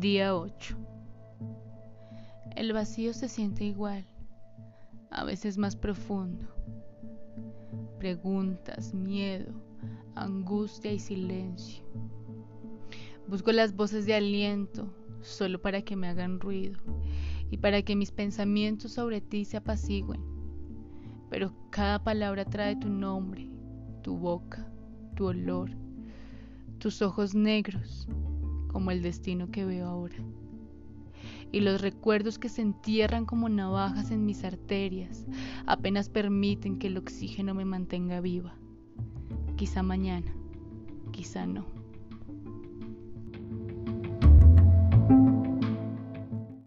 Día 8. El vacío se siente igual, a veces más profundo. Preguntas, miedo, angustia y silencio. Busco las voces de aliento solo para que me hagan ruido y para que mis pensamientos sobre ti se apacigüen. Pero cada palabra trae tu nombre, tu boca, tu olor, tus ojos negros, como el destino que veo ahora. Y los recuerdos que se entierran como navajas en mis arterias apenas permiten que el oxígeno me mantenga viva. Quizá mañana, quizá no.